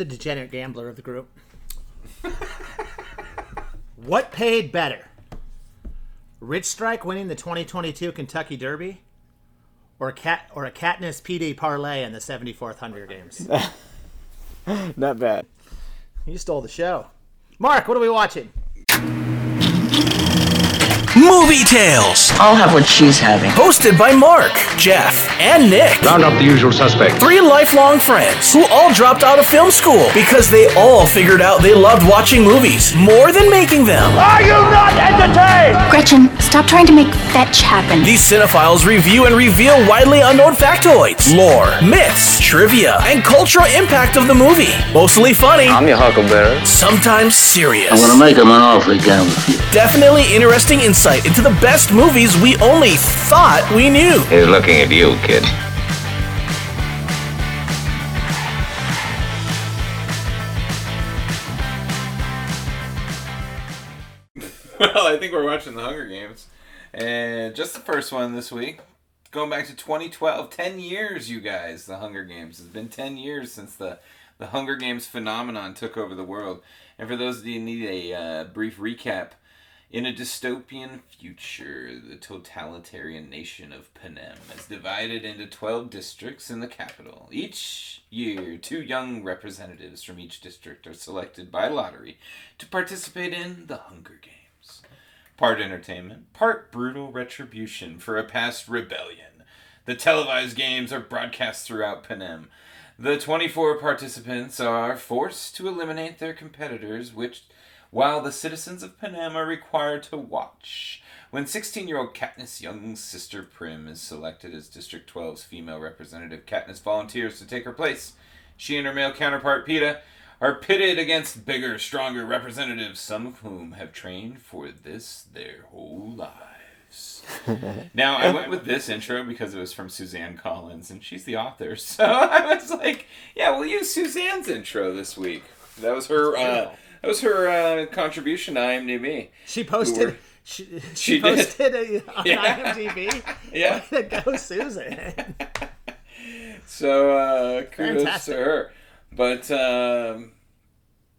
Hey, Nico. You're the degenerate gambler of the group. what paid better? Rich Strike winning the 2022 Kentucky Derby, or a cat or a Katniss PD parlay in the 74th Hunger Games? Not bad. You stole the show. Mark, what are we watching? Movie Tales. I'll have what she's having. Hosted by Mark, Jeff, and Nick. Round up the usual suspects. Three lifelong friends who all dropped out of film school because they all figured out they loved watching movies more than making them. Are you not entertained? Gretchen, stop trying to make fetch happen. These cinephiles review and reveal widely unknown factoids, lore, myths, trivia, and cultural impact of the movie. Mostly funny, I'm your huckleberry. sometimes serious. I'm gonna make him an offer again with you. Definitely interesting insight into the best movies we only thought we knew. He's looking at you, kid. Well, I think we're watching the Hunger Games. And just the first one this week. Going back to 2012. 10 years, you guys, the Hunger Games. It's been 10 years since the, the Hunger Games phenomenon took over the world. And for those of you who need a uh, brief recap, in a dystopian future, the totalitarian nation of Panem is divided into 12 districts in the capital. Each year, two young representatives from each district are selected by lottery to participate in the Hunger Games. Part entertainment, part brutal retribution for a past rebellion. The televised games are broadcast throughout Panem. The 24 participants are forced to eliminate their competitors, which while the citizens of Panem are required to watch. When 16 year old Katniss Young's sister Prim is selected as District 12's female representative, Katniss volunteers to take her place. She and her male counterpart, Peeta, are pitted against bigger, stronger representatives, some of whom have trained for this their whole lives. now, I went with this intro because it was from Suzanne Collins, and she's the author. So I was like, yeah, we'll use Suzanne's intro this week. That was her. Uh, that was her uh, contribution to IMDb. She posted. were- She, she, She did. posted a, on Yeah. IMDb. Yeah. Way to go, Susan. So uh, kudos Fantastic. to her. But um,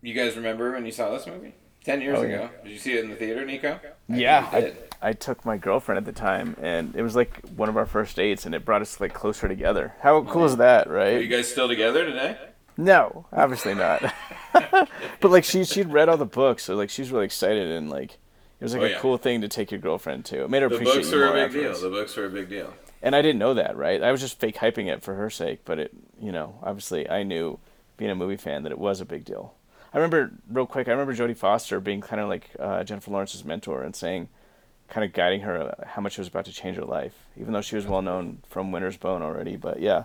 you guys remember when you saw this movie ten years Oh, ago? Did you see it in the theater, Nico? Yeah, you I. I took my girlfriend at the time, and it was like one of our first dates, and it brought us like closer together. How cool is that, right? Are right? you guys still together today? No, obviously not. But like she she'd read all the books, so like she's really excited, and like it was like Oh, a yeah. cool thing to take your girlfriend to. It made her appreciate The appreciate books you were more a big deal. The books were a big deal. And I didn't know that, right? I was just fake hyping it for her sake, but it, you know, obviously I knew, being a movie fan, that it was a big deal. I remember real quick. I remember Jodie Foster being kind of like uh, Jennifer Lawrence's mentor and saying, kind of guiding her uh, how much it was about to change her life, even though she was well known from Winter's Bone already. But yeah,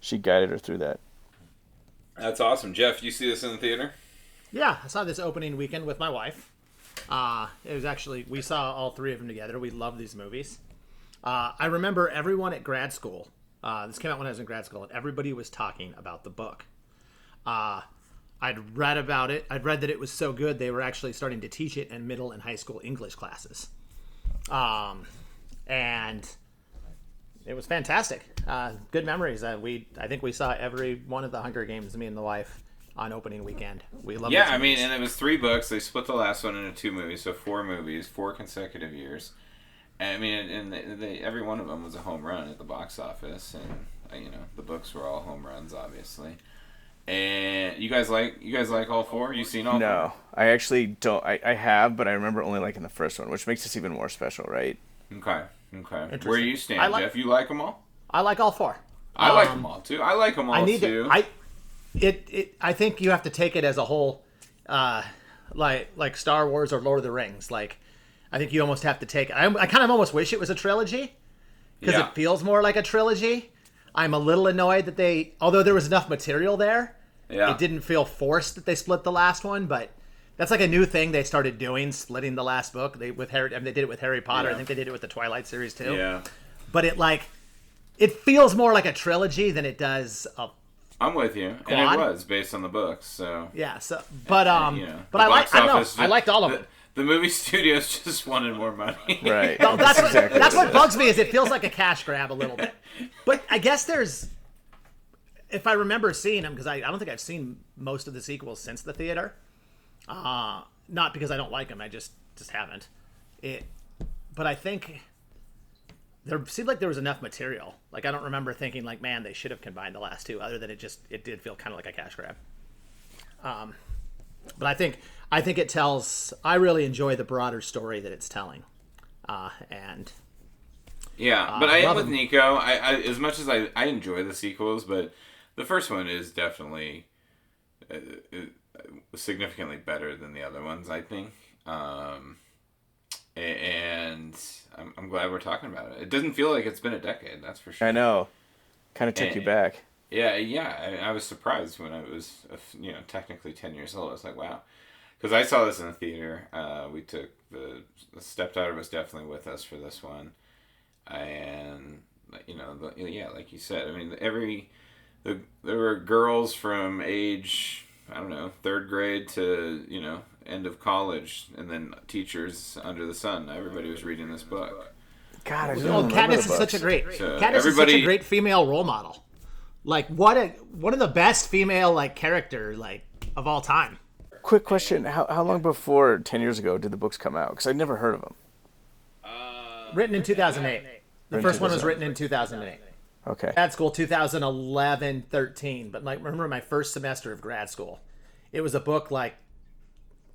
she guided her through that. That's awesome, Jeff. You see this in the theater? Yeah, I saw this opening weekend with my wife. Uh, it was actually we saw all three of them together. We love these movies. Uh, I remember everyone at grad school. Uh, this came out when I was in grad school, and everybody was talking about the book. Uh, I'd read about it. I'd read that it was so good they were actually starting to teach it in middle and high school English classes. Um, and it was fantastic. Uh, good memories. Uh, we I think we saw every one of the Hunger Games. Me and the wife on opening weekend. We love. Yeah, I mean, and it was three books. They split the last one into two movies, so four movies, four consecutive years. And I mean, and they, they, every one of them was a home run at the box office, and uh, you know the books were all home runs, obviously. And you guys like you guys like all four? You seen all? No, I actually don't. I, I have, but I remember only liking the first one, which makes this even more special, right? Okay, okay. Where you stand, I like- Jeff? You like them all? I like all four. I like Um, them all too. I like them all I need too. to. I it, it. I think you have to take it as a whole, uh, like like Star Wars or Lord of the Rings. Like, I think you almost have to take. I, I kind of almost wish it was a trilogy because Yeah. it feels more like a trilogy. I'm a little annoyed that they, although there was enough material there, yeah. it didn't feel forced that they split the last one. But that's like a new thing they started doing, splitting the last book. They with Harry, I mean, they did it with Harry Potter. I think they did it with the Twilight series too. Yeah. But it like, it feels more like a trilogy than it does a I'm with you, and it was based on the books. So Yeah. So, but um, you know, but the I like. I know. office I just- liked all of the, them. The movie studios just wanted more money. Right. No, that's what, exactly that's what what it is. bugs me is it feels like a cash grab a little bit. But I guess there's if I remember seeing them, because I, I don't think I've seen most of the sequels since the theater. Uh, not because I don't like them, I just just haven't. It, but I think there seemed like there was enough material. Like I don't remember thinking like, man, they should have combined the last two. Other than it just it did feel kind of like a cash grab. Um, but I think I think it tells. I really enjoy the broader story that it's telling, uh, and Yeah, but I am with. Nico. I, I as much as I, I enjoy the sequels, but the first one is definitely uh, uh, significantly better than the other ones. I think, um, and I'm, I'm glad we're talking about it. It doesn't feel like it's been a decade. That's for sure. I know. Kind of took you Eh. back. Yeah, yeah. I, I was surprised when I was, you know, technically ten years old. I was like, wow, because I saw this in the theater. Uh, we took the, the stepdaughter was definitely with us for this one, and you know, the, yeah, like you said, I mean, every the there were girls from age I don't know third grade to you know end of college, and then teachers under the sun. Everybody was reading this book. God, I don't Oh, Katniss is such a great So, Katniss is such a great female role model. Like what a one of the best female like character like of all time. Quick question: How how long before ten years ago did the books come out? Because I'd never heard of them. Written in 2008. The first one was written in 2008. Okay. Grad school 2011, 13. But like remember my first semester of grad school, it was a book like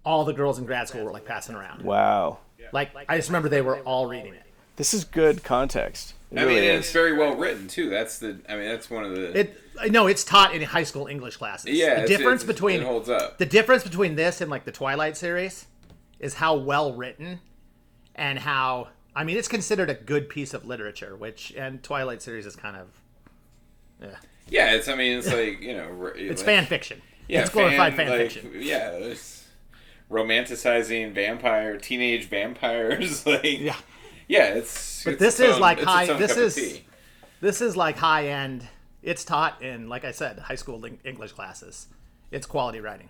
all the girls in grad school were like passing around. Wow. Like I just remember they were all reading it. This is good context. It I mean, really it's very well written too. That's the. I mean, that's one of the. It no, it's taught in high school English classes. yeah, the it's- difference it's- between it holds up. the difference between this and like the Twilight series is how well written and how I mean it's considered a good piece of literature, which and Twilight series is kind of yeah, Yeah, it's. I mean, it's like you know, it's like, fan fiction. Yeah, it's glorified fan, like, fiction. Yeah, it's romanticizing vampire, teenage vampires. Like, Yeah. yeah, it's. But it's this is own- like high- this is- This is like high end. It's taught in like I said, high school English classes. It's quality writing.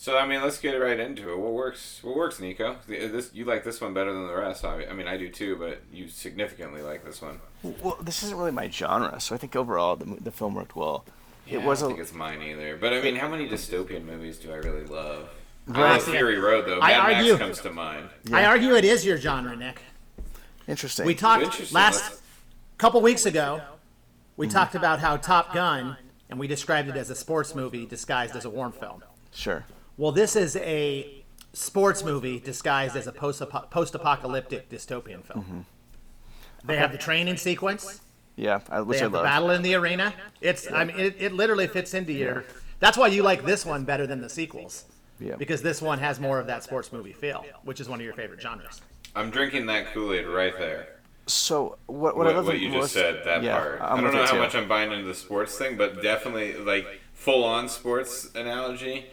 So I mean, let's get right into it. What works? What works, Nico? This you like this one better than the rest? I I mean, I do too, but you significantly like this one. Well, this isn't really my genre, so I think overall the, the film worked well. Yeah, it was I a don't think it's mine either. But I mean, how many dystopian movies do I really love? I Right. love Fury Road though. I Mad argue- Max comes to mind. I argue it is your genre, Nick. interesting. We talked Interesting. last Let's- couple weeks ago. We Mm-hmm. talked about how Top Gun, and we described it as a sports movie disguised as a war film. sure. Well, this is a sports movie disguised as a post post-apocalyptic dystopian film. Mm-hmm. They have the training sequence. Yeah, I, They which I have the battle in the arena. It's I mean it, it literally fits into your. That's why you like this one better than the sequels. Yeah. Because this one has more of that sports movie feel, which is one of your favorite genres. I'm drinking that Kool Aid right there. So what? What, What, I love what the you most, just said, that yeah, part. I'm I don't know how too. much I'm buying into the sports thing, but definitely like full on sports analogy.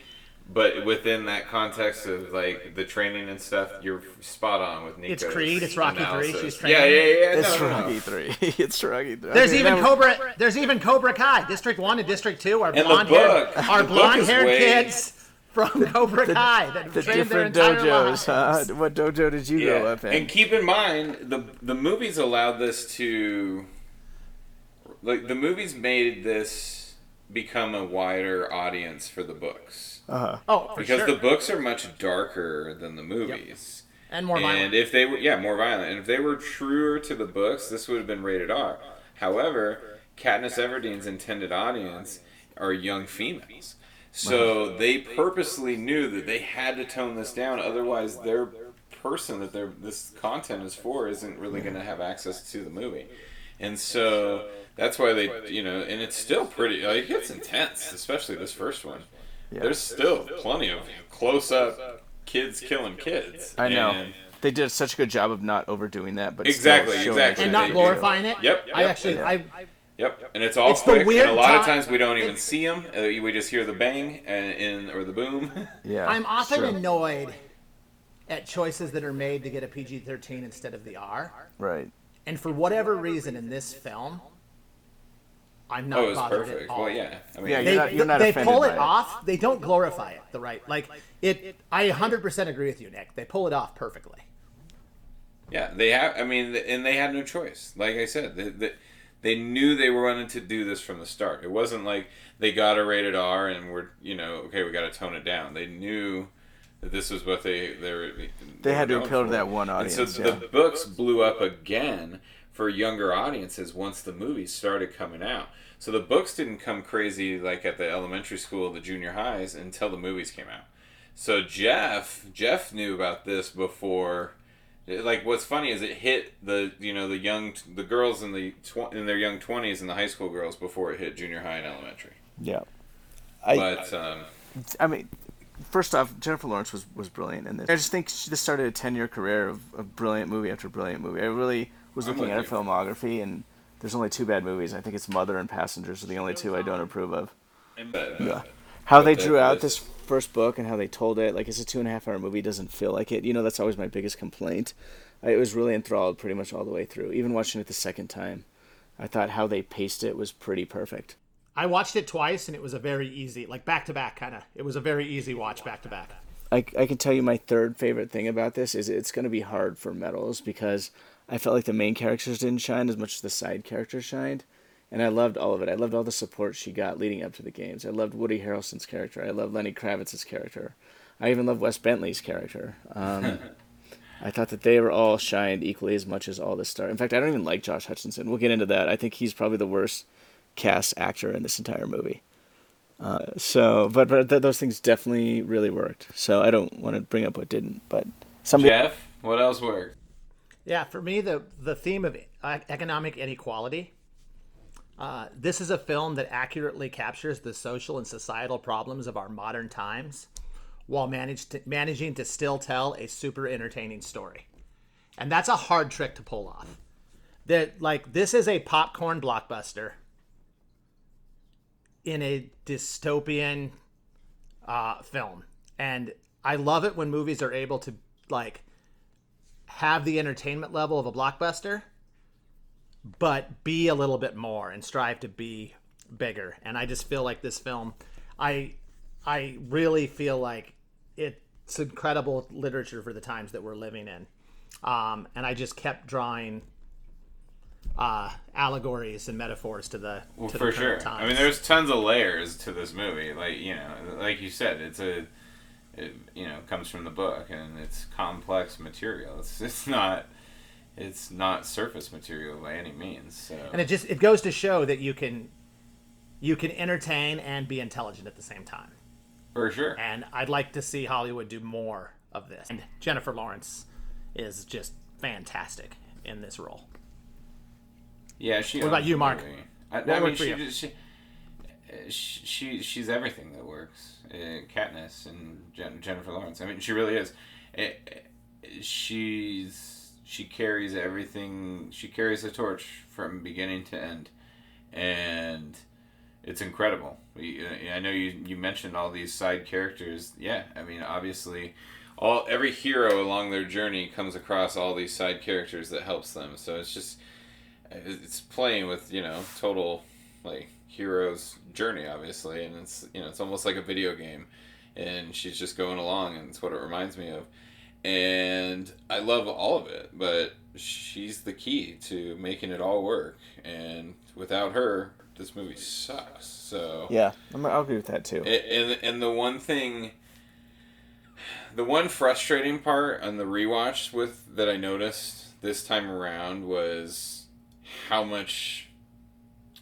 But within that context of like the training and stuff, you're spot on with Nico's It's Creed, it's Rocky analysis. she's training. Yeah, yeah, yeah. It's no, no, no. Rocky Three. it's Rocky Three. There's Okay, even now- Cobra. There's even Cobra Kai. District One and District Two are blonde haired, are blonde haired kids from Cobra Kai that The trained their different entire dojos. Huh? lives. What dojo did you Yeah. go up in? And keep in mind the the movies allowed this to like the movies made this become a wider audience for the books. Uh-huh. Oh, for because sure. the books are much darker than the movies. and more And violent. if they were, yeah, more violent. And if they were truer to the books, this would have been rated R. However, Katniss Everdeen's intended audience are young females. So they purposely knew that they had to tone this down, otherwise their person that their this content is for isn't really going to have access to the movie. And so that's why they, you know, and it's still pretty, like, it gets intense, especially this first one. There's still plenty of close up kids killing kids. I know. And- They did such a good job of not overdoing that, but still Exactly, exactly. and not glorifying it. Yep, I actually, yep. I, Yep, and it's all It's the quick. weird and a lot of times we don't even it- see them. Uh, we just hear the bang and in or the boom. Yeah, I'm often sure. annoyed at choices that are made to get a PG-13 instead of the R. Right. And for whatever reason, in this film, I'm not oh, it was bothered perfect. at all. Well, yeah. I mean, Yeah, They, You're not- you're not they offended pull by it it. off. They don't glorify it the right. Like it. I 100% agree with you, Nick. They pull it off perfectly. yeah, they have. I mean, and they had no choice. Like I said, the, the, They knew they were wanting to do this from the start. It wasn't like they got a rated R and we're you know okay we got to tone it down. They knew that this was what they they were. They had to were going appeal to that one audience. And so yeah. the books blew up again for younger audiences once the movies started coming out. So the books didn't come crazy like at the elementary school, the junior highs until the movies came out. So Jeff, Jeff knew about this before. Like what's funny is it hit the you know the young the girls in the tw- in their young twenties and the high school girls before it hit junior high and elementary. Yeah. I, But um, I mean, first off, Jennifer Lawrence was, was brilliant in this. I just think she just started a 10 year career of, of brilliant movie after a brilliant movie. I really was looking at her filmography, and there's only two bad movies. I think it's Mother and Passengers are the only two I don't approve of. Yeah. How they drew out this- this first book and how they told it, like it's a two and a half hour movie, doesn't feel like it. You know, that's always my biggest complaint. I was really enthralled pretty much all the way through. Even watching it the second time, I thought how they paced it was pretty perfect. I watched it twice, and it was a very easy, like back to back kind of. It was a very easy watch back to back. I, I can tell you my third favorite thing about this is it's going to be hard for medals because I felt like the main characters didn't shine as much as the side characters shined. And I loved all of it. I loved all the support she got leading up to the games. I loved Woody Harrelson's character. I loved Lenny Kravitz's character. I even loved Wes Bentley's character. Um, I thought that they were all shined equally as much as all the stars. In fact, I don't even like Josh Hutcherson. We'll get into that. I think he's probably the worst cast actor in this entire movie. Uh, so, but but th- those things definitely really worked. So I don't want to bring up what didn't, but somebody. Jeff, what else worked? Yeah, for me, the the theme of economic inequality. Uh, this is a film that accurately captures the social and societal problems of our modern times, while managed to, managing to still tell a super entertaining story, and that's a hard trick to pull off. That like this is a popcorn blockbuster in a dystopian uh, film, and I love it when movies are able to like have the entertainment level of a blockbuster, but be a little bit more and strive to be bigger. And I just feel like this film, I, I really feel like it's incredible literature for the times that we're living in. Um, and I just kept drawing uh, allegories and metaphors to the Well, to for the sure. times. I mean, there's tons of layers to this movie. Like you know, like you said, it's a, it, you know, comes from the book, and it's complex material. It's it's not, it's not surface material by any means. So and it just it goes to show that you can, you can entertain and be intelligent at the same time. for sure. and I'd like to see Hollywood do more of this. And Jennifer Lawrence is just fantastic in this role. Yeah, she. What about you, Mark? I, I mean, she, just- she, uh, she, she, she's everything that works. Uh, Katniss and Jen, Jennifer Lawrence. I mean, she really is. Uh, she's she carries everything. She carries the torch from beginning to end, and it's incredible. I know you you mentioned all these side characters. Yeah, I mean, obviously. All every hero along their journey comes across all these side characters that helps them. So it's just it's playing with you know total like hero's journey obviously and it's you know it's almost like a video game and she's just going along and it's what it reminds me of and i love all of it but she's the key to making it all work and without her this movie sucks so Yeah, I'm, I'll agree with that too. and, and and the one thing, the one frustrating part on the rewatch with that I noticed this time around was how much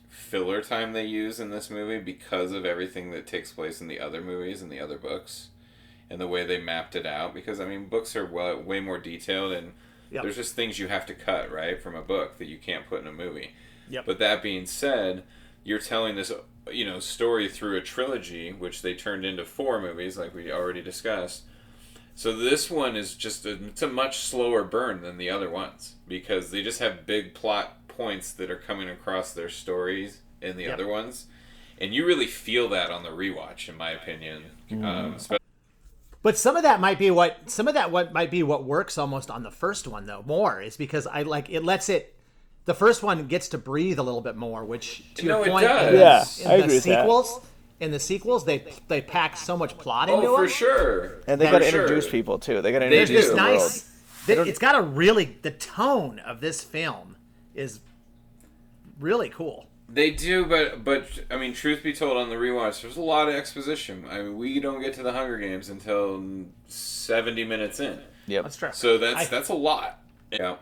filler time they use in this movie because of everything that takes place in the other movies and the other books, and the way they mapped it out. Because I mean, books are well, way more detailed, and Yep. there's just things you have to cut right from a book that you can't put in a movie. Yep. But that being said, you're telling this, you know, story through a trilogy, which they turned into four movies, like we already discussed. So this one is just a, it's a much slower burn than the other ones because they just have big plot points that are coming across their stories in the Yep. other ones, and you really feel that on the rewatch, in my opinion. Um, spe- But some of that might be what some of that what might be what works almost on the first one though more is because I like it lets it the first one gets to breathe a little bit more, which to No, your point does. in, Yeah, in I the agree with that. sequels in the sequels they they pack so much plot into it. oh, for sure. and they got to sure. introduce people too. They got to They There's introduce this do. the world. nice that it's got a really the tone of this film is really cool. They do, but but I mean, truth be told, on the rewatch, there's a lot of exposition. I mean, we don't get to the Hunger Games until seventy minutes in, Yep. That's true. so that's I- that's a lot. Yeah,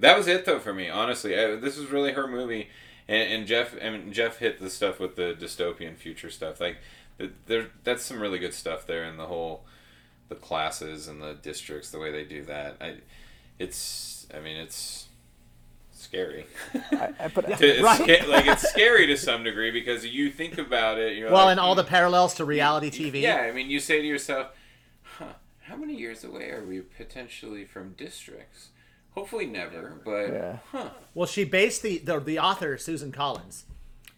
that was it though for me. Honestly, I, this was really her movie, and, and Jeff and Jeff hit the stuff with the dystopian future stuff. Like, there, that's some really good stuff there, in the whole the classes and the districts, the way they do that. I, it's, I mean, it's scary. I, I put, it's Right. sca- like it's scary to some degree because you think about it. You're Well, like, and all the parallels to reality TV. Yeah, I mean, you say to yourself, huh, "How many years away are we potentially from districts?" Hopefully, never. But Yeah. huh? Well, she based the, the the author Susan Collins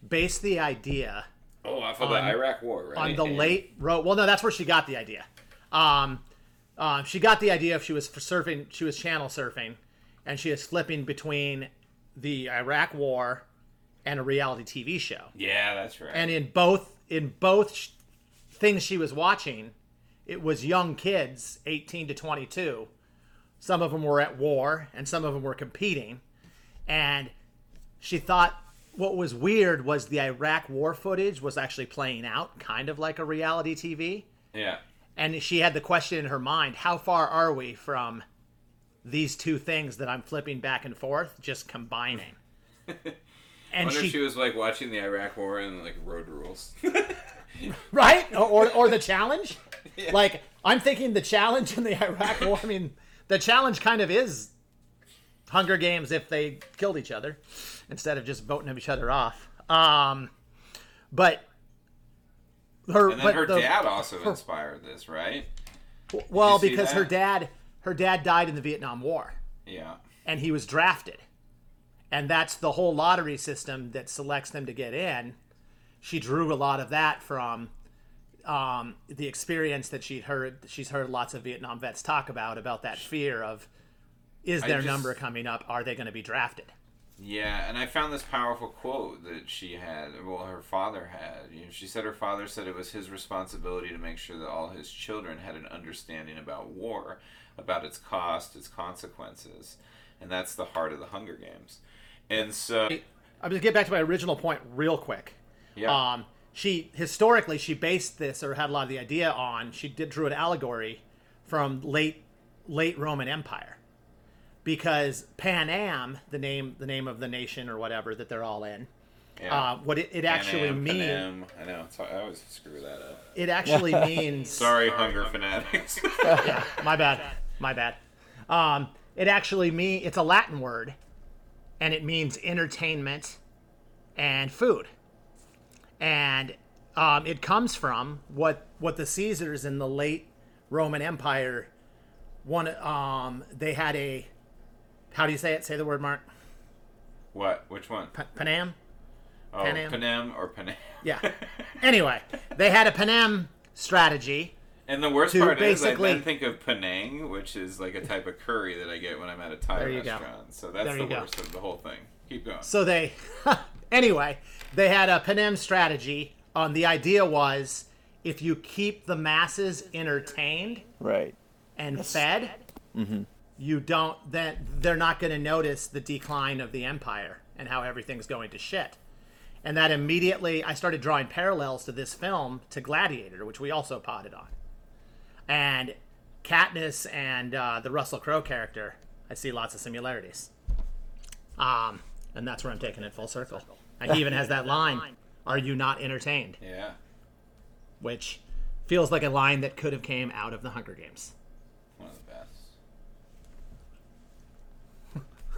based the idea Oh, off of the Iraq War, right? on the And- late road. Well, no, that's where she got the idea. Um, uh, she got the idea if she was surfing, she was channel surfing, and she was flipping between the Iraq War and a reality TV show. Yeah, that's right. And in both in both sh- things she was watching, it was young kids, eighteen to twenty-two. Some of them were at war, and some of them were competing. And she thought what was weird was the Iraq War footage was actually playing out, kind of like a reality TV. yeah. And she had the question in her mind: How far are we from these two things that I'm flipping back and forth, just combining? I And wonder she, if she was like watching the Iraq War and like Road Rules. right or, or or the challenge like i'm thinking the challenge and the iraq war i mean the challenge kind of is hunger games if they killed each other instead of just voting each other off um but her and then but her the- dad also inspired this, right? well because her dad her dad died in the vietnam war Yeah. and he was drafted. And that's the whole lottery system that selects them to get in. She drew a lot of that from um, the experience that she'd heard. She's heard lots of Vietnam vets talk about about that fear of is their just- number coming up? Are they going to be drafted? Yeah, and I found this powerful quote that she had. Well, her father had. You know, she said her father said it was his responsibility to make sure that all his children had an understanding about war, about its cost, its consequences, and that's the heart of the Hunger Games. And so, I'm going to get back to my original point real quick. yeah, Um, she historically she based this or had a lot of the idea on she did drew an allegory from late late Roman Empire because Pan Am the name the name of the nation or whatever that they're all in yeah. uh, what it, it actually means I know. It's, I always screw that up. it actually means Sorry, hunger fanatics. my bad my bad um, it actually mean it's a Latin word and it means entertainment and food and um, it comes from what what the Caesars in the late Roman Empire one um they had a how do you say it say the word Mark what? Which one? P- Panem Oh, Panem? Panem or Panem? yeah anyway they had a Panem strategy And the worst to part is, I then think of Penang, which is like a type of curry that I get when I'm at a Thai There you go. restaurant. So that's There the you go. worst of the whole thing. Keep going. So they, anyway, they had a Panem strategy. Um, the idea was if you keep the masses entertained right. and fed, you don't then they're not going to notice the decline of the empire and how everything's going to shit. And that immediately, I started drawing parallels to this film to Gladiator, which we also potted on. And Katniss and uh, the Russell Crowe character, I see lots of similarities. Um, and that's where I'm taking it full circle. And he even has that line, "Are you not entertained?" Yeah. Which feels like a line that could have came out of the Hunger Games. One of the best.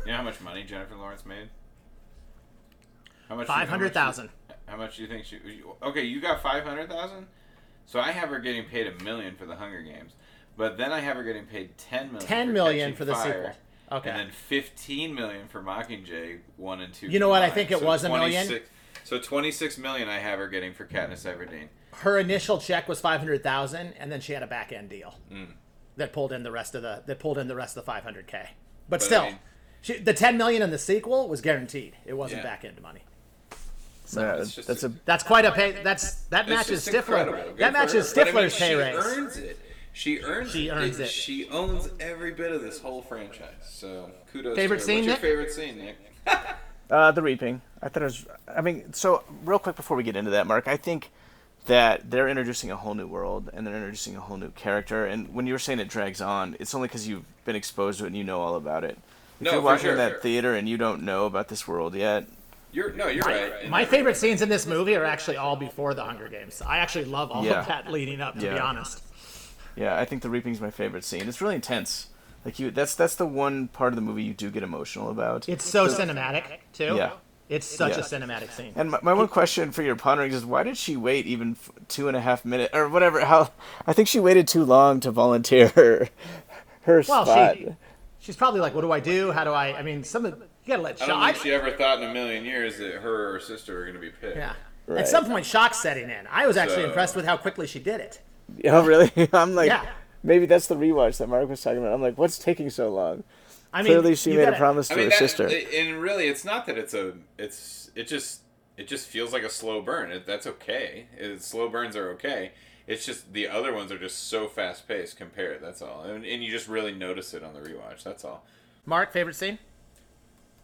You know how much money Jennifer Lawrence made? How much? Five hundred thousand. How much do you think she? Okay, you got five hundred thousand. So I have her getting paid a million for the Hunger Games, but then I have her getting paid ten million. 10 for million for the Fire, sequel. Okay. And then fifteen million for Mockingjay one and two. You know what? I think it was a million. So twenty six million I have her getting for Katniss Everdeen. Her initial check was five hundred thousand, and then she had a back end deal Mm. that pulled in the rest of the that pulled in the rest of the five hundred k. But But, I still, mean- she, the ten million in the sequel was guaranteed. It wasn't Yeah. back end money. Yeah, it's just that's a- a That's quite a pay. That's that matches just. Stifler. Good That matches her. But I mean, Stifler's pay she raise. earns it. She earns it. She earns it. She owns every bit of this whole franchise. So kudos. Favorite to her. scene, What's your favorite scene, Nick? Uh, the Reaping. I thought it was. I mean, so real quick before we get into that, Mark, I think that they're introducing a whole new world and they're introducing a whole new character. And when you were saying it drags on, it's only because you've been exposed to it and you know all about it. If No, you're watching sure. that theater and you don't know about this world yet, You're no, you're right. My favorite scenes in this movie are actually all before the Hunger Games. I actually love all Yeah. of that leading up, to be honest. yeah, I think the Reaping's my favorite scene. It's really intense. Like you, that's that's the one part of the movie you do get emotional about. It's so cinematic too. Yeah. It's such Yeah. a cinematic scene. And my, my one question for your ponderings is why did she wait even f- two and a half minutes or whatever? How I think she waited too long to volunteer her, her Well, spot. she she's probably like, "What do I do? How do I?" I mean, some of you gotta let I don't think she ever thought in a million years that her or her sister were going to be picked. Yeah. Right. At some point, shock's setting in. I was actually So- impressed with how quickly she did it. Oh really? I'm like, Yeah. maybe that's the rewatch that Mark was talking about. I'm like, what's taking so long? I mean, Clearly, she made gotta- a promise to I mean, her that, sister. and really, it's not that it's a. It's it just it just feels like a slow burn. It, that's okay. It, slow burns are okay. It's just the other ones are just so fast paced compared. That's all, and, and you just really notice it on the rewatch. That's all. Mark, favorite scene?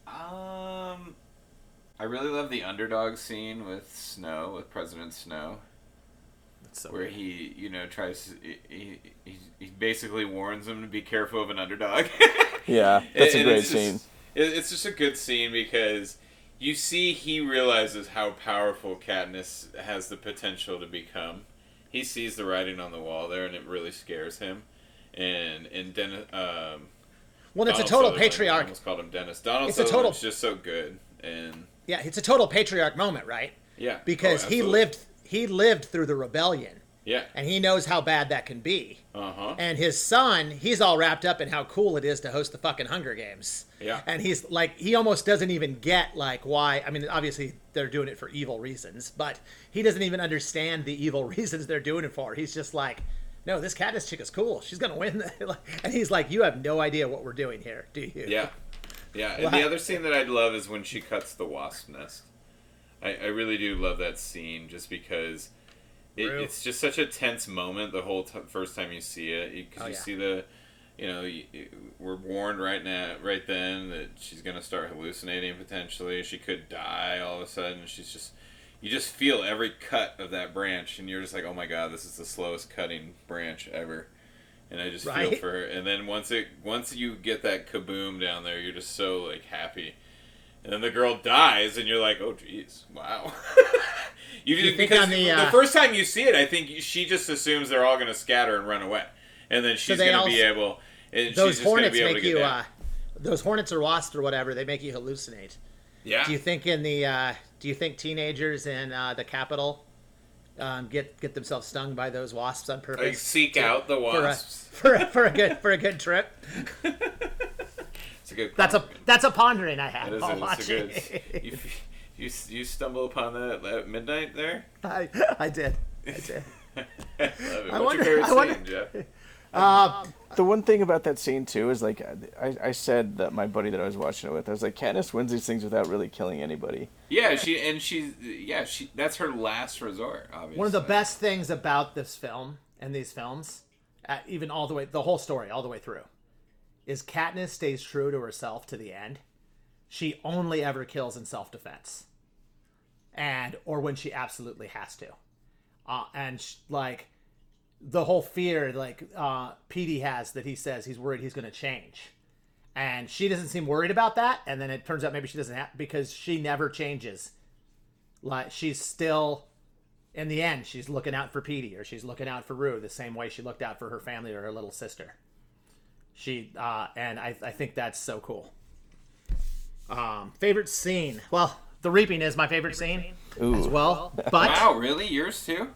Um, I really love the underdog scene with Snow, with President Snow, So where he, you know, tries. He, he, he- he basically warns him to be careful of an underdog. yeah, that's a great it's scene. it- it's just a good scene because you see he realizes how powerful Katniss has the potential to become. He sees the writing on the wall there, and it really scares him. And and Dennis, um, well, it's a total Sutherland, I patriarch. almost called him Dennis. Donald It's a total- just so good, and Yeah, it's a total patriarch moment, right? yeah, Because oh, he lived he lived through the rebellion, Yeah. and he knows how bad that can be. Uh huh. And his son, he's all wrapped up in how cool it is to host the fucking Hunger Games. Yeah. And he's like, he almost doesn't even get like why. I mean, obviously they're doing it for evil reasons, but he doesn't even understand the evil reasons they're doing it for. He's just like, no, this Katniss chick is cool. She's gonna win. and he's like, you have no idea what we're doing here, do you? Yeah. Yeah. And Wow. the other scene that I'd love is when she cuts the wasp nest. I, I really do love that scene just because it, it's just such a tense moment the whole t- first time you see it because Oh, you yeah. see the you know you, you- we're warned right now right then that she's going to start hallucinating potentially she could die all of a sudden she's just you just feel every cut of that branch and you're just like oh my god this is the slowest cutting branch ever and I just feel for her. And then once it once you get that kaboom down there, you're just so like happy. And then the girl dies, and you're like, oh jeez, wow. you, You because on the, the, uh, first time you see it, I think she just assumes they're all gonna scatter and run away, and then she's they gonna be able. And Those she's just gonna hornets be able to make get you, uh, those hornets or wasps or whatever, they make you hallucinate. yeah. Do you think in the uh, do you think teenagers in uh, the capital um, get get themselves stung by those wasps on purpose? like seek out the for a, wasps? for a, for a good for a good trip. It's a good. That's a that's a pondering I have That is while a, it's a watching. good. You, you you stumble upon that at midnight there. I, I did. I did. I love it. What's wonder- your favorite I wonder- scene, Jeff? The one thing about that scene too is like I, I said that my buddy that I was watching it with, I was like, Katniss wins these things without really killing anybody. Yeah, she and she's yeah she that's her last resort. Obviously, One of the best things about this film and these films, uh, even all the way the whole story all the way through, is Katniss stays true to herself to the end. She only ever kills in self defense, and or when she absolutely has to, uh, and sh- like the whole fear like uh Petey has that he says he's worried he's going to change. And she doesn't seem worried about that and then it turns out maybe she doesn't have because she never changes. Like she's still in the end she's looking out for Petey or she's looking out for Rue the same way she looked out for her family or her little sister. She uh and I I think that's so cool. Um favorite scene. Well, the reaping is my favorite scene as well. But Wow, really? Yours too?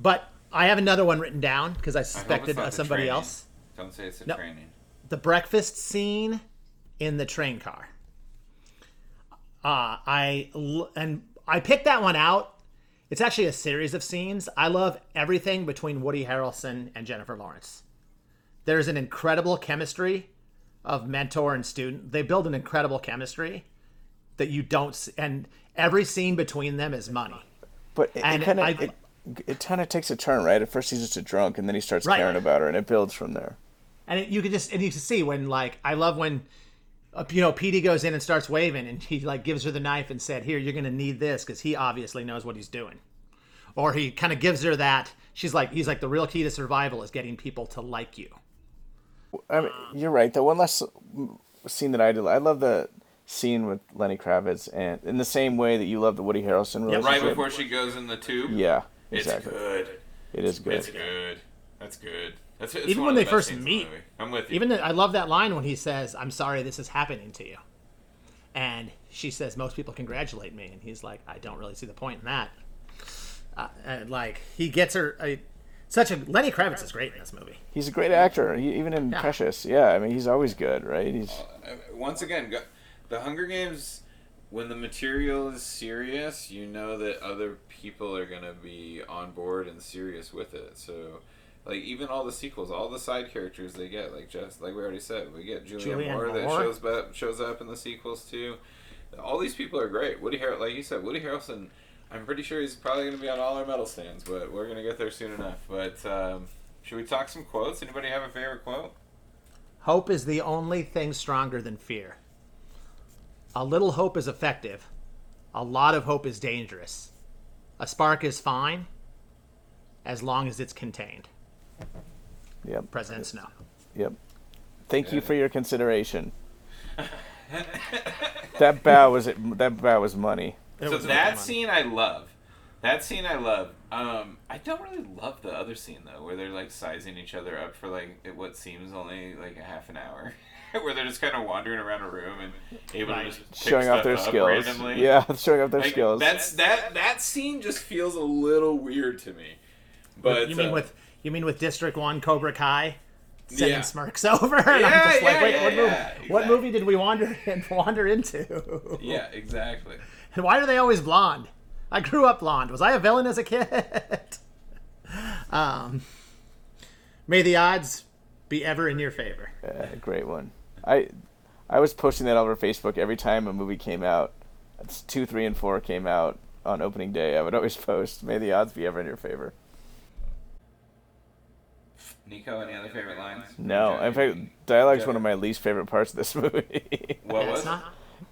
but I have another one written down because I I hope it's suspected not uh, somebody training. else. Don't say it's a No. training. The breakfast scene in the train car. Uh, I l- and I picked that one out. It's actually a series of scenes. I love everything between Woody Harrelson and Jennifer Lawrence. There's an incredible chemistry of mentor and student. They build an incredible chemistry that you don't see, and every scene between them is money. But it, And kind I- of it, it kind of takes a turn, right? At first he's just a drunk, and then he starts Right. caring about her, and it builds from there. and it, you can just and you can see when like I love when uh, you know, Petey goes in and starts waving, and he like gives her the knife and said, "Here, you're gonna need this," because he obviously knows what he's doing. Or he kind of gives her that. She's like, he's like, the real key to survival is getting people to like you. I mean, you're right. The one last scene that I did, I love the scene with Lenny Kravitz, and in the same way that you love the Woody Harrelson relationship. Right before she goes in the tube. Yeah, It's good. It is good. It's good. That's good. That's it's Even when of they the first scenes in the meet. I'm with you. Even the, I love that line when he says, "I'm sorry this is happening to you," and she says, "Most people congratulate me," and he's like, "I don't really see the point in that." Uh, and like he gets her a, such a Lenny Kravitz is great in this movie. He's a great actor. He, even in Yeah. Precious, yeah. I mean, he's always good, right? He's Uh, once again, go, the Hunger Games. When the material is serious, you know that other people are gonna be on board and serious with it. So, like even all the sequels, all the side characters they get, like just like we already said, we get Julianne, Julianne Moore, that shows up shows up in the sequels too. All these people are great. Woody Har like you said, Woody Harrelson. I'm pretty sure he's probably gonna be on all our medal stands, but we're gonna get there soon enough. But um, should we talk some quotes? Anybody have a favorite quote? Hope is the only thing stronger than fear. A little hope is effective. A lot of hope is dangerous. A spark is fine as long as it's contained. yep, President Snow. yep. Thank you for your consideration. that bow was it. That bow was money. It so was that money. scene I love. That scene I love. Um, I don't really love the other scene though, where they're like sizing each other up for like what seems only like a half an hour, where they're just kind of wandering around a room and able Right. to just pick Showing off their up skills. randomly. Yeah, showing off their Like, skills. That's that that scene just feels a little weird to me. But You mean uh, with you mean with District One Cobra Kai sending Yeah. smirks over? And I'm Yeah, just like, yeah, wait, yeah, what movie? yeah, What movie did we wander wander into? yeah, exactly. And why are they always blonde? I grew up blonde. Was I a villain as a kid? um, may the odds be ever in your favor. Yeah, great one. I I was posting that all over Facebook every time a movie came out. It's two, three, and four came out on opening day. I would always post, "May the odds be ever in your favor." Nico, any other favorite lines? No, in fact, dialogue's one of my least favorite parts of this movie. What was not.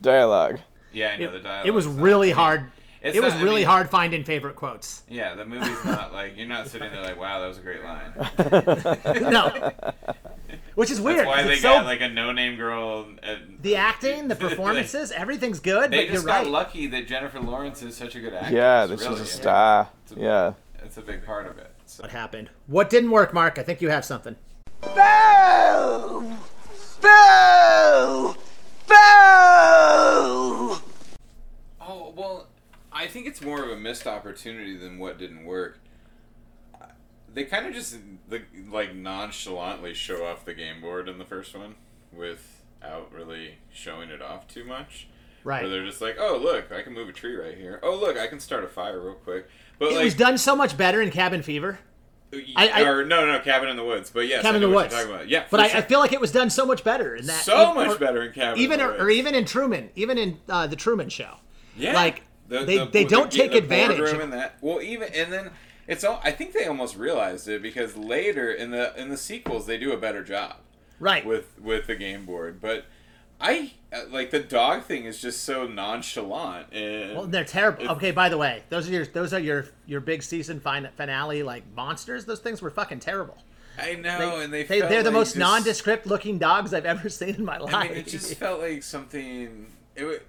Dialogue. Yeah, I know It, the dialogue. it was really hard. It's It was not- I really mean- hard finding favorite quotes. Yeah, the movie's not like you're not sitting there like, wow, that was a great line. No, which is weird. That's why 'cause they it's got so- like a no-name girl. And the acting, the performances, everything's good. they but you're just got right. lucky that Jennifer Lawrence is such a good actress. Yeah, this really. was a star. Yeah. It's a big part of it. So. What happened? What didn't work, Mark? I think you have something. Oh well, I think it's more of a missed opportunity than what didn't work. They kind of just the, like nonchalantly show off the game board in the first one without really showing it off too much. Right. Where they're just like, oh look, I can move a tree right here. Oh look, I can start a fire real quick. But It like, was done so much better in Cabin Fever. I- I- or no, no, Cabin in the Woods. But yes, Cabin in the Woods. Talking about. Yeah, But I, sure. I feel like it was done so much better in that. so or- much better in Cabin. Even in or, or even in Truman, even in uh, the Truman Show. Yeah, Like, The- they- the- they don't the- take advantage of- that. Well, even and then it's all. I think they almost realized it because later in the in the sequels they do a better job Right. with with the game board. But I uh, like the dog thing is just so nonchalant and well, they're terrible. Okay, by the way, those are your those are your your big season finale like monsters. Those things were fucking terrible. I know, and they, They, they're the like most just- nondescript looking dogs I've ever seen in my life. I mean, it just felt like something. It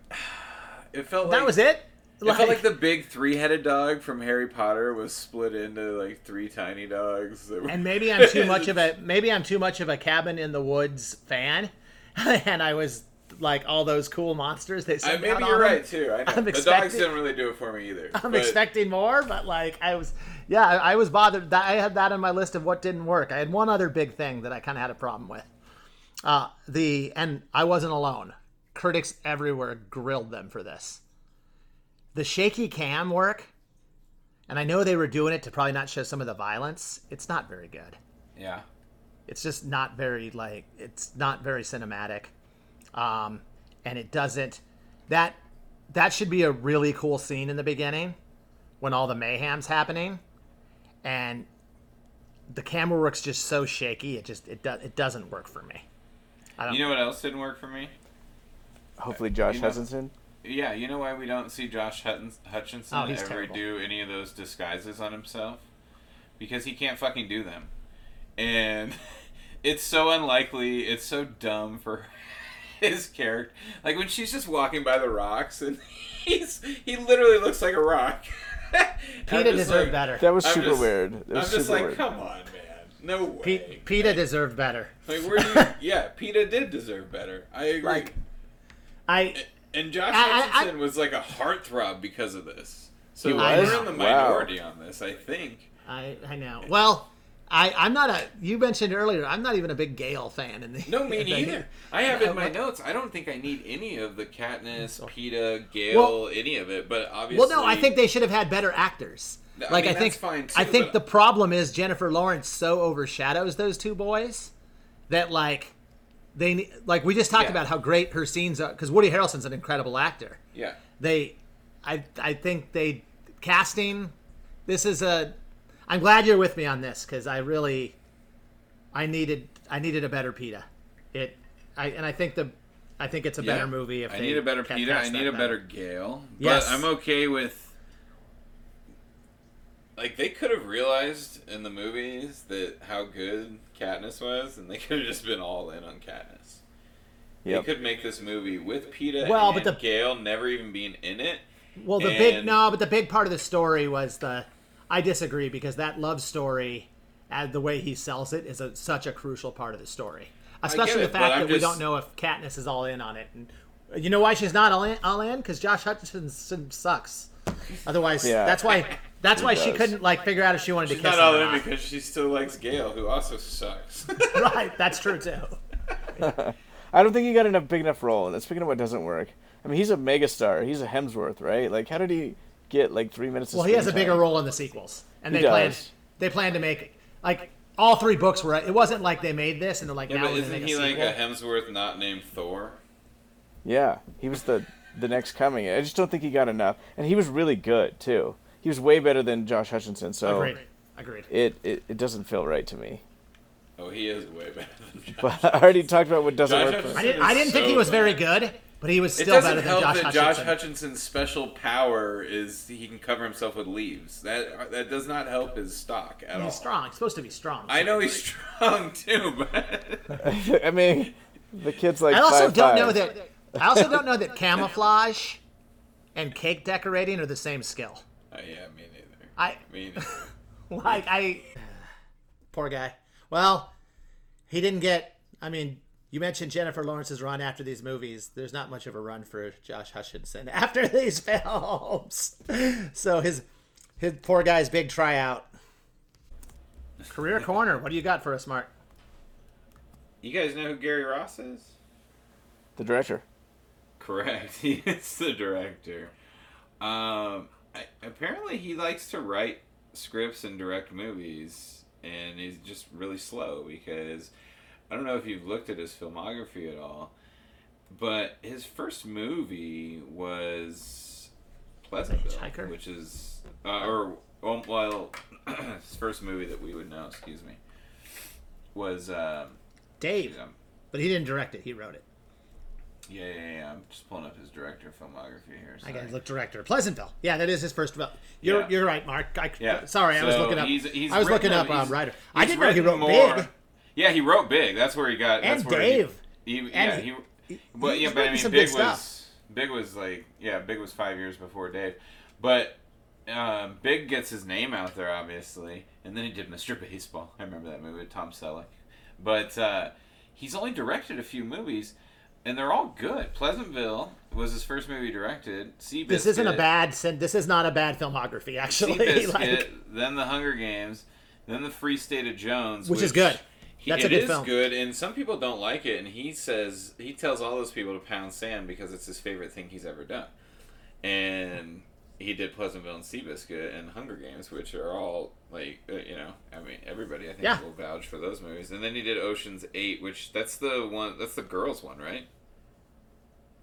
it felt that like, was it. It felt like the big three-headed dog from Harry Potter was split into like three tiny dogs. That were... and maybe I'm too much of a maybe I'm too much of a cabin in the woods fan, and I was like all those cool monsters they I, maybe you're right too. I know the dogs didn't really do it for me either. I'm but- expecting more, but like I was, yeah, I, I was bothered. That I had that on my list of what didn't work. I had one other big thing that I kind of had a problem with. Uh, the and I wasn't alone. Critics everywhere grilled them for this. The shaky cam work, and I know they were doing it to probably not show some of the violence. It's not very good. Yeah. It's just not very like it's not very cinematic, um, and it doesn't that that should be a really cool scene in the beginning when all the mayhem's happening, and the camera work's just so shaky. It just it does it doesn't work for me. I don't. You know what else didn't work for me? hopefully Josh You know- Hutcherson. Yeah, you know why we don't see Josh Hutchins- Hutchinson Oh, ever terrible. do any of those disguises on himself? Because he can't fucking do them. And it's so unlikely, it's so dumb for his character. Like when she's just walking by the rocks and he's he literally looks like a rock. I'm Peeta deserved like- better. That was I'm super just- weird. That I'm was just super like, weird. come on, man. No way. P- Peeta deserved better. Like, where do you, yeah, Peeta did deserve better. I agree. Like, I eh, And Josh I- I- Hutchinson was like a heartthrob because of this. So He we're in the Wow. minority on this, I think. I I know. Well, I I'm not a. You mentioned earlier. I'm not even a big Gale fan. In the No, me in the- neither. I have in my notes. I don't think I need any of the Katniss, Peeta, Gale, Well- any of it. But obviously, Well, no, I think they should have had better actors. I Like I, think that's fine, I think but- the problem is Jennifer Lawrence so overshadows those two boys that like they like we just talked Yeah. about how great her scenes are because Woody Harrelson's an incredible actor. Yeah, They, I I think they casting. This is a. I'm glad you're with me on this because I really, I needed I needed a better Peeta. It, I and I think the, I think it's a better Yeah. movie if I need a better Peeta. I need a better Gale. Yes. But I'm okay with. Like they could have realized in the movies that how good Katniss was, and they could have just been all in on Katniss. Yep. They could make this movie with Peeta Well, and but the- Gale never even being in it. Well, the big no, but the big part of the story was the. I disagree because that love story, and the way he sells it, is a, such a crucial part of the story. Especially it, the fact I'm that we don't know if Katniss is all in on it. And you know why she's not all in? All in because Josh Hutcherson sucks. Otherwise, Yeah. that's why. That's why she couldn't like figure out if she wanted She's to kiss not all him or in because she still likes Gale, who also sucks. right, that's true too. I don't think he got enough big enough role, and that's speaking of what doesn't work. I mean, he's a megastar. He's a Hemsworth, right? Like, how did he get like three minutes? Of Well, he has a screen bigger role in the sequels, and He they planned. They planned to make like all three books were. It wasn't like they made this and they're like yeah, now but we're isn't make he a like a Hemsworth not named Thor? Yeah, he was the the next coming. I just don't think he got enough, and he was really good too. He was way better than Josh Hutchinson. So Agreed. Agreed. it, it it doesn't feel right to me. Oh, he is way better than Josh. But I already talked about what doesn't Josh work. For Hutchinson I didn't. I didn't think he so was very good, but he was still better doesn't than help Josh that Hutcherson. Josh Hutchinson's special power is he can cover himself with leaves. That that does not help his stock at all. He's strong. He's supposed to be strong. I know he's strong too, but I mean, the kid's like. I also five, don't five. know that. I also don't know that camouflage and cake decorating are the same skill. Uh, yeah, me neither. I Me neither. like I. Poor guy. Well, he didn't get. I mean, you mentioned Jennifer Lawrence's run after these movies. There's not much of a run for Josh Hutchinson after these films. So his his poor guy's big tryout. Career corner. What do you got for us, Mark? You guys know who Gary Ross is? the director. Correct. He is the director. Um, I, apparently, he likes to write scripts and direct movies, and he's just really slow because I don't know if you've looked at his filmography at all, but his first movie was Pleasantville, Hitchhiker? which is uh, or well, well his first movie that we would know. Excuse me. Was um, Dave. yeah, But he didn't direct it. He wrote it. Yeah, yeah, yeah. I'm just pulling up his director filmography here. I sorry. gotta look director. Pleasantville. Yeah, that is his first. You're Yeah. you're right, Mark. I, Yeah. Sorry, I was looking up. he's- he's I was looking up um, writer. I didn't know he wrote more- big. Yeah, he wrote big. That's where he got. And that's where Dave. He, he, And yeah, he-. But yeah, but I mean, big good was big was like yeah, big was five years before Dave, but um, Big gets his name out there obviously, and then he did Mr. Baseball. I remember that movie with Tom Selleck, but uh, he's only directed a few movies. And they're all good. Pleasantville was his first movie directed. Seabiscuit. This isn't a bad. This is not a bad filmography, actually. Seabiscuit, like, then the Hunger Games, then the Free State of Jones, Which is good. He, That's a it good is film. good, and some people don't like it. And he says he tells all those people to pound sand because it's his favorite thing he's ever done. And he did Pleasantville and Seabiscuit and Hunger Games, which are all like uh, you know, I mean, everybody I think Yeah. will vouch for those movies. And then he did Ocean's Eight, which that's the one, that's the girls one, right?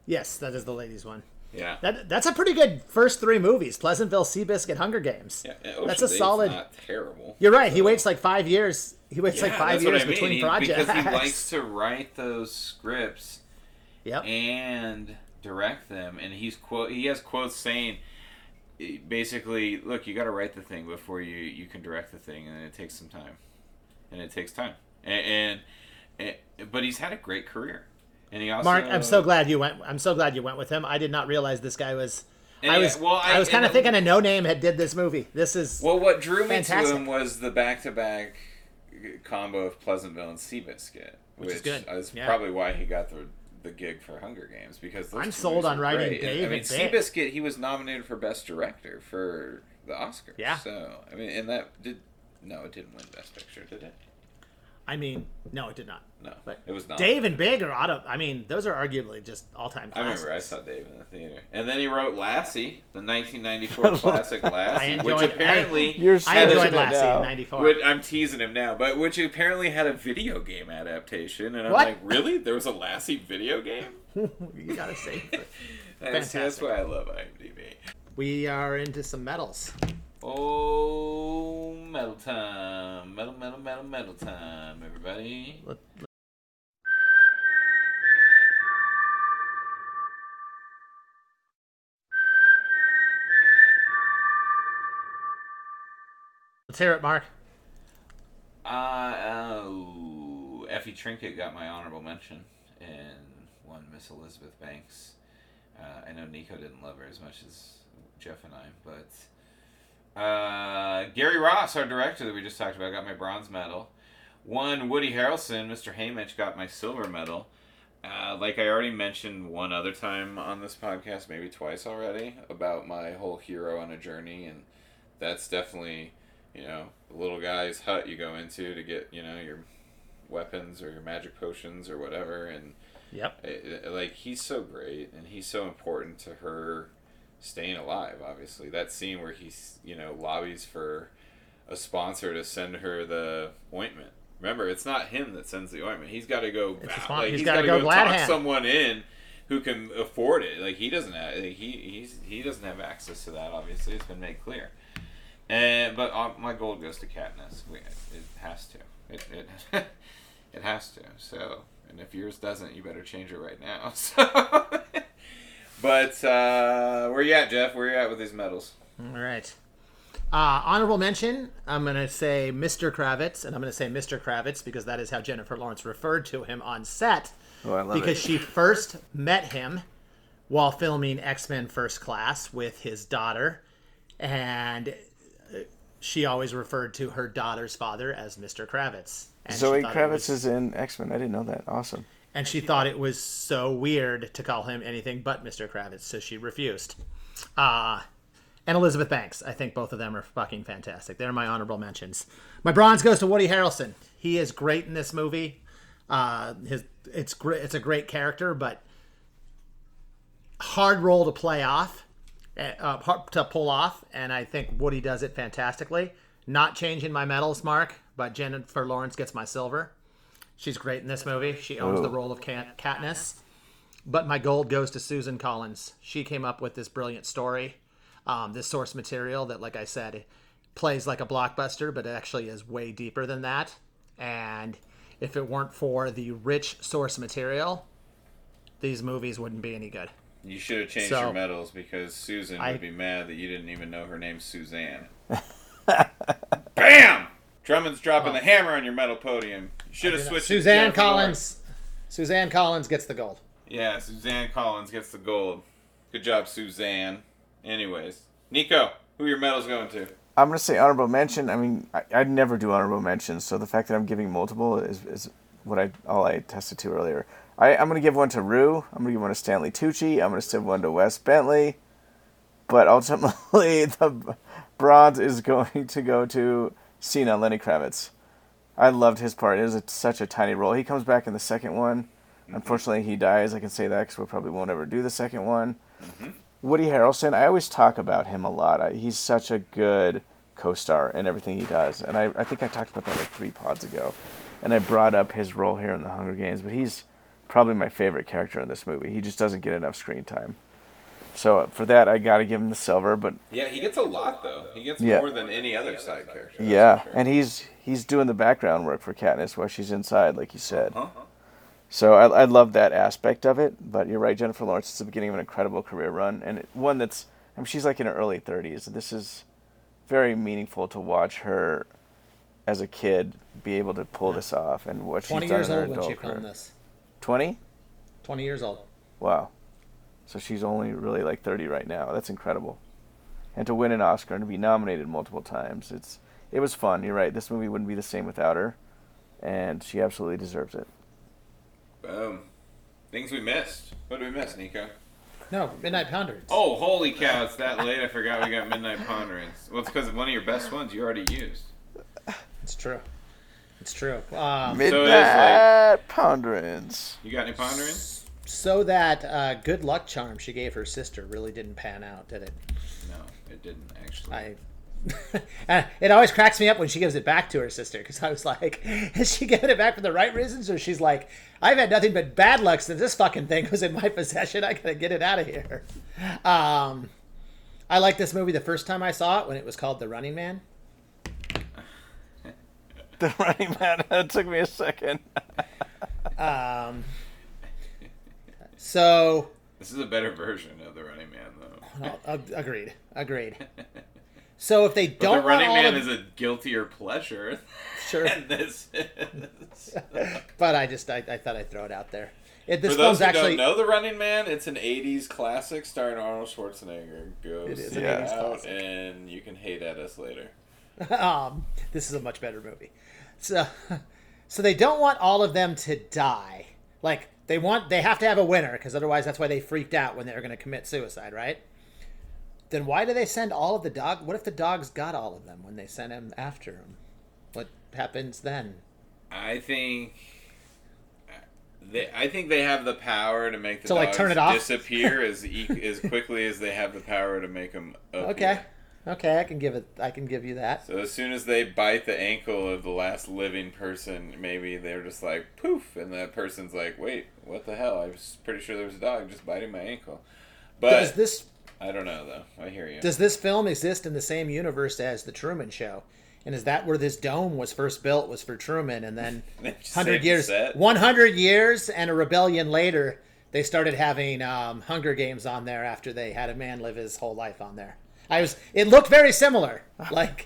Yes, that is the ladies' one. Yeah. That that's a pretty good first three movies: Pleasantville, Seabiscuit, Hunger Games. yeah, that's a solid. Not terrible. You're right. He waits like five years. He waits like five years I mean. between He- projects. because he likes to write those scripts Yep. and direct them, and he's quote he has quotes saying eh, basically, look, you got to write the thing before you you can direct the thing, and it takes some time, and it takes time, and, and, and but he's had a great career, and he also Mark, I'm so glad you went. I'm so glad you went with him. I did not realize this guy was. I yeah, was. well, I- I, was kind of thinking a no name had did this movie. This is. Well, what drew me Fantastic. to him was the back-to-back combo of Pleasantville and Seabiscuit, which, is good. Is Yeah. probably why he got the the gig for Hunger Games because I'm sold on writing great. Dave I mean. Seabiscuit, he was nominated for Best Director for the Oscars. Yeah. So I mean, and that did no, it didn't win Best Picture, did it? I mean, no, it did not. No, But it was not. Dave and Big are auto. I mean, those are arguably just all time I remember I saw Dave in the theater, and then he wrote Lassie, the 1994 classic Lassie, which enjoyed- apparently You're I had enjoyed it Lassie now. in '94. Which, I'm teasing him now, but which apparently had a video game adaptation, and I'm What? like, really? There was a Lassie video game? you gotta say. That's, that's why I love IMDb. we are into some medals. Oh, metal time, metal, metal, metal, metal time, everybody. Let- Let's hear it, Mark. Uh, oh, Effie Trinket got my honorable mention, and one Miss Elizabeth Banks. Uh, I know Nico didn't love her as much as Jeff and I, but uh, Gary Ross, our director that we just talked about, got my bronze medal. One Woody Harrelson, Mr. Haymitch, got my silver medal. Uh, like I already mentioned one other time on this podcast, maybe twice already, about my whole hero on a journey, and that's definitely, you know, the little guy's hut you go into to get, you know, your weapons or your magic potions or whatever, and Yep. it, it- like he's so great and he's so important to her staying alive obviously that scene where he's you know lobbies for a sponsor to send her the ointment remember it's not him that sends the ointment he's got to go back, like, he's he's gotta go go, talk hand. someone in who can afford it like he doesn't have like, he he's he doesn't have access to that obviously it's been made clear and but uh, my gold goes to Katniss. We, it has to. It it, it has to. So, and if yours doesn't, you better change it right now. So, but uh, where you at, Jeff? Where you at with these medals? All right. Uh, honorable mention. I'm gonna say Mr. Kravitz, and I'm gonna say Mr. Kravitz because that is how Jennifer Lawrence referred to him on set. Oh, I love because it. she first met him while filming X Men First Class with his daughter, and uh, she always referred to her daughter's father as Mr. Kravitz. And she Zoe Kravitz was- is in X Men. I didn't know that. Awesome. And she thought it was so weird to call him anything but Mr. Kravitz, so she refused. Uh, and Elizabeth Banks. I think both of them are fucking fantastic. They're my honorable mentions. My bronze goes to Woody Harrelson. He is great in this movie. Uh, his it's great. It's a great character, but hard role to play off, uh, hard to pull off, and I think Woody does it fantastically. Not changing my medals, Mark, but Jennifer Lawrence gets my silver. She's great in this movie. She owns the role of Kat- Katniss. But my gold goes to Susan Collins. She came up with this brilliant story, um, this source material that, like I said, plays like a blockbuster, but it actually is way deeper than that. And if it weren't for the rich source material, these movies wouldn't be any good. You should have changed So- your medals because Susan I- would be mad that you didn't even know her name's Suzanne. Bam! Drummond's dropping the hammer on your medal podium. You should have switched. Suzanne Jennifer Lawrence. Collins. Suzanne Collins gets the gold. Yeah, Suzanne Collins gets the gold. Good job, Suzanne. Anyways, Nico, who are your medals going to? I'm gonna say honorable mention. I mean, I, I'd never do honorable mentions, so the fact that I'm giving multiple is, is what I all I attested to earlier. I, I'm gonna give one to Rue. I'm gonna give one to Stanley Tucci. I'm gonna give one to Wes Bentley. But ultimately, the bronze is going to go to Cinna Lenny Kravitz. I loved his part. It was a, such a tiny role. He comes back in the second one. Unfortunately, he dies. I can say that because we probably won't ever do the second one. Woody Harrelson, I always talk about him a lot. I, he's such a good co-star in everything he does, and I, I think I talked about that like three pods ago, and I brought up his role here in the Hunger Games. But he's probably my favorite character in this movie. He just doesn't get enough screen time. So uh, for that, I got to give him the silver. But Yeah, he gets a lot though. He gets Yeah. more than any other side character. yeah, sure. and he's he's doing the background work for Katniss while she's inside, like you said. Huh? So I, I love that aspect of it. But you're right, Jennifer Lawrence is the beginning of an incredible career run, and it, one that's I mean she's like in her early 30s. This is very meaningful to watch her as a kid be able to pull this off and what she's done years in her old when she adult filmed career. this. Twenty? Twenty years old. Wow. So she's only really like 30 right now. That's incredible. And to win an Oscar and to be nominated multiple times, it's it was fun. You're right. This movie wouldn't be the same without her, and she absolutely deserves it. Boom. Things we missed. What did we miss, Nico? No, Midnight Ponderings. Oh, holy cow! It's that late. I forgot we got Midnight Ponderings. Well, it's because of one of your best ones you already used. It's true. It's true. Um, it is Midnight Ponderings. You got any ponderings? so that uh, good luck charm she gave her sister really didn't pan out, did it? No, it didn't actually. I. It always cracks me up when she gives it back to her sister because I was like, is she giving it back for the right reasons or she's like, I've had nothing but bad luck since this fucking thing was in my possession. I gotta get it out of here. Um, I liked this movie the first time I saw it when it was called The Running Man. The Running Man. it took me a second. Um, so This is a better version of the Running Man, though. ag- agreed, agreed. So if they But don't the Running want all Man of, is a guiltier pleasure sure, than this. is. but I just I, I thought I'd throw it out there. It, this For those who actually don't know the Running Man, it's an '80s classic starring Arnold Schwarzenegger. Go It is see an 80s out, classic. and you can hate at us later. um, this is a much better movie. So, so they don't want all of them to die. Like they want, they have to have a winner because otherwise, that's why they freaked out when they were going to commit suicide, right? Then why do they send all of the dog? What if the dogs got all of them when they sent him after him? What happens then? I think. They, I think they have the power to make the like, dogs turn it off? disappear as e- as quickly as they have the power to make them. Okay, okay, I can give it. I can give you that. So as soon as they bite the ankle of the last living person, maybe they're just like poof, and that person's like, "Wait, what the hell? I was pretty sure there was a dog just biting my ankle." But Does this I don't know though. I hear you. Does this film exist in the same universe as the Truman Show? And is that where this dome was first built? Was for Truman, and then hundred years, set? one hundred years, and a rebellion later, they started having um, Hunger Games on there after they had a man live his whole life on there. I was. It looked very similar. Like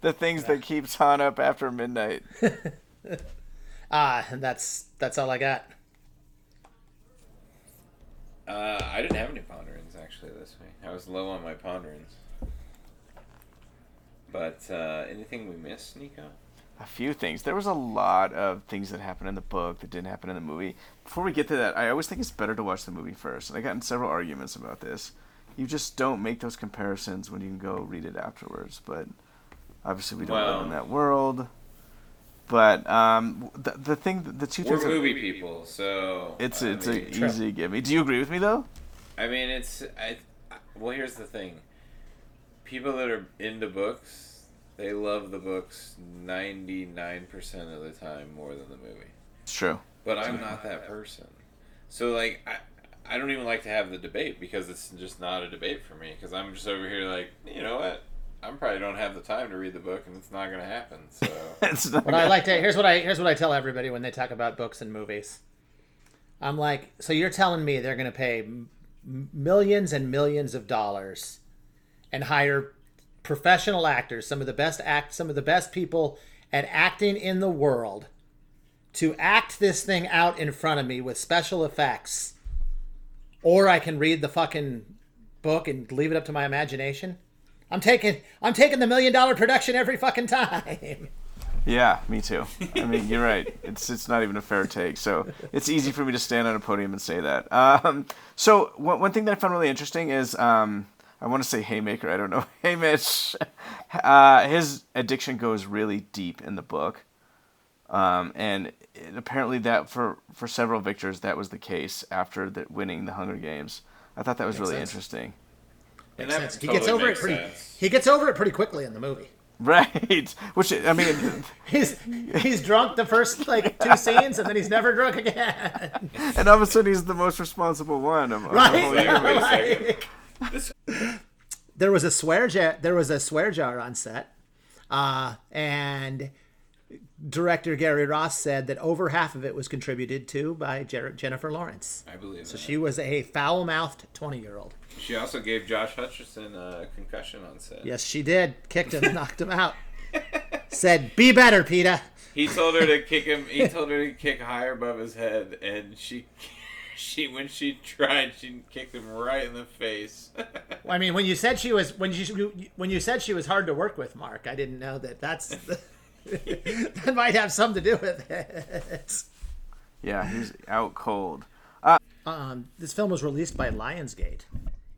The things that keeps on up after midnight. ah, and that's that's all I got. Uh, I didn't have any ponderings actually this week. I was low on my ponderings. But uh, anything we missed, Nico? a few things. There was a lot of things that happened in the book that didn't happen in the movie. Before we get to that, I always think it's better to watch the movie first. And I got in several arguments about this. You just don't make those comparisons when you can go read it afterwards. But obviously, we don't live in that world. But um, the the thing, the two We're things. that- movie people, so it's I it's mean, a easy give me. Do you agree with me though? I mean, it's I. I- Well, here's the thing. People that are into books, they love the books ninety nine percent of the time more than the movie. It's true. But I'm not that person. So like I. I don't even like to have the debate because it's just not a debate for me. Because I'm just over here like, you know what? I probably don't have the time to read the book, and it's not going to happen. So It's not But I like to. Here's what I here's what I tell everybody when they talk about books and movies. I'm like, so you're telling me they're going to pay m- millions and millions of dollars and hire professional actors, some of the best act, some of the best people at acting in the world, to act this thing out in front of me with special effects, or I can read the fucking book and leave it up to my imagination. I'm taking I'm taking the million dollar production every fucking time. Yeah, me too. I mean, you're right. It's it's not even a fair take. So it's easy for me to stand on a podium and say that. Um, so one, one thing that I found really interesting is um, I want to say Haymaker. I don't know Haymitch. Uh, his addiction goes really deep in the book, um, and it, apparently that for for several victors that was the case after the, winning the Hunger Games. I thought that was really sense. interesting. and that he gets over it pretty. sense. He gets over it pretty quickly in the movie. Right. Which I mean, He's he's drunk the first like two scenes, and then he's never drunk again. and all of a sudden he's the most responsible one. Of, of the whole Right? universe. Wait a second. Like- there was a swear jar. There was a swear jar on set, uh, and director Gary Ross said that over half of it was contributed to by Jer- Jennifer Lawrence. I believe So that. she was a foul mouthed 20 year old. She also gave Josh Hutcherson a concussion on set. Yes, she did. Kicked him, knocked him out. Said, be better, Peeta. He told her to kick him. He told her to kick higher above his head, and she, she when she tried, she kicked him right in the face. I mean, when you said she was when you when you said she was hard to work with, Mark, I didn't know that. That's that might have something to do with it. Yeah, he's out cold. Um, this film was released by Lionsgate,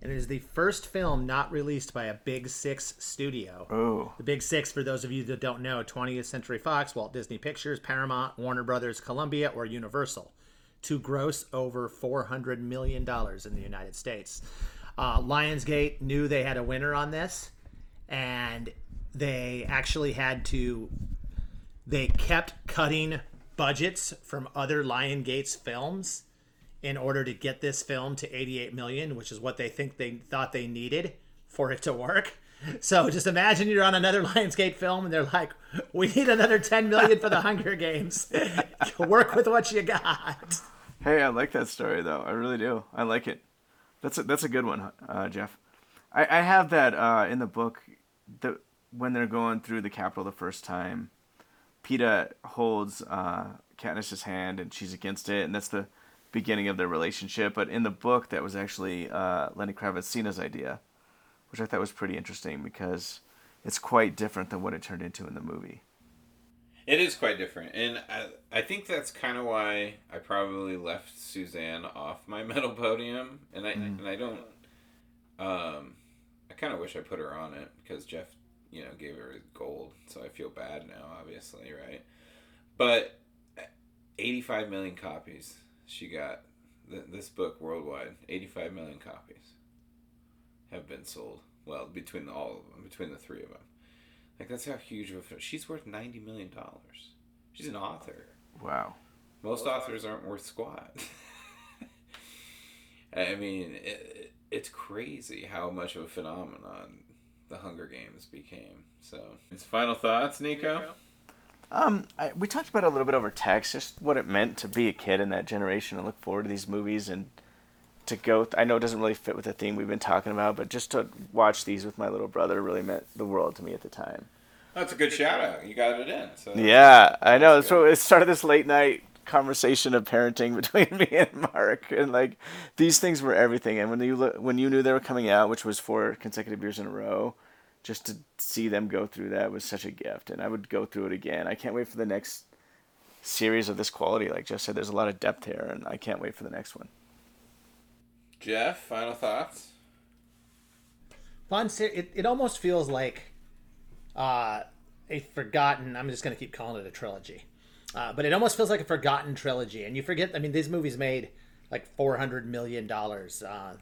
and it is the first film not released by a Big Six studio. Oh, The Big Six, for those of you that don't know, 20th Century Fox, Walt Disney Pictures, Paramount, Warner Brothers, Columbia, or Universal, to gross over $400 million in the United States. Uh, Lionsgate knew they had a winner on this, and they actually had to. They kept cutting budgets from other Lionsgate's films in order to get this film to 88 million, which is what they think they thought they needed for it to work. So just imagine you're on another Lionsgate film and they're like, "We need another 10 million for the Hunger Games. work with what you got." hey, I like that story though. I really do. I like it. That's a, that's a good one, uh, Jeff. I, I have that uh, in the book. The when they're going through the Capitol the first time, Peeta holds uh, Katniss's hand and she's against it, and that's the beginning of their relationship. But in the book, that was actually uh, Lenny Kravitz idea, which I thought was pretty interesting because it's quite different than what it turned into in the movie. It is quite different, and I, I think that's kind of why I probably left Suzanne off my medal podium, and I and I don't. Um, I kind of wish I put her on it because Jeff, you know, gave her gold, so I feel bad now, obviously, right? But eighty-five million copies she got. Th- this book worldwide, eighty-five million copies have been sold. Well, between all of them, between the three of them. Like that's how huge of a. She's worth ninety million dollars. She's an author. Wow. Most authors aren't worth squat. I mean, it, it's crazy how much of a phenomenon the Hunger Games became. So, his final thoughts, Nico. Um, I, we talked about it a little bit over text, just what it meant to be a kid in that generation and look forward to these movies and to go. Th- I know it doesn't really fit with the theme we've been talking about, but just to watch these with my little brother really meant the world to me at the time. That's a good shout out. You got it in. So Yeah, I know. So it started this late night conversation of parenting between me and Mark, and like these things were everything. And when you look, when you knew they were coming out, which was four consecutive years in a row, just to see them go through that was such a gift. And I would go through it again. I can't wait for the next series of this quality. Like Jeff said, there's a lot of depth here, and I can't wait for the next one. Jeff, final thoughts. Fun. ser- It, it almost feels like uh, a forgotten. I'm just going to keep calling it a trilogy, uh, but it almost feels like a forgotten trilogy. And you forget. I mean, these movies made like 400 million dollars, uh,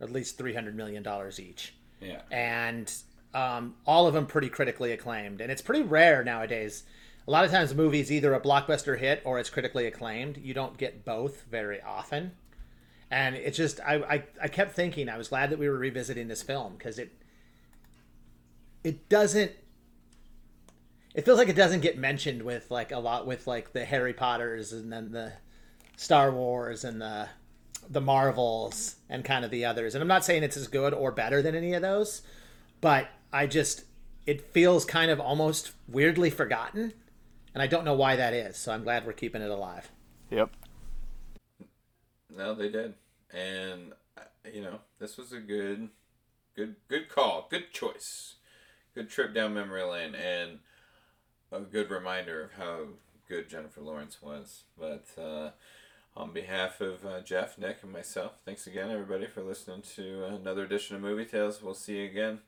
at least 300 million dollars each. Yeah. and um, all of them pretty critically acclaimed. And it's pretty rare nowadays. A lot of times, movies either a blockbuster hit or it's critically acclaimed. You don't get both very often. And it's just I, I, I kept thinking I was glad that we were revisiting this film because it it doesn't it feels like it doesn't get mentioned with like a lot with like the Harry Potters and then the Star Wars and the the Marvels and kind of the others. And I'm not saying it's as good or better than any of those, but I just it feels kind of almost weirdly forgotten, and I don't know why that is. So I'm glad we're keeping it alive. Yep. No, they did, and uh, you know this was a good, good, good call, good choice, good trip down memory lane, and a good reminder of how good Jennifer Lawrence was. But uh, on behalf of uh, Jeff, Nick, and myself, thanks again, everybody, for listening to another edition of Movie Tales. We'll see you again.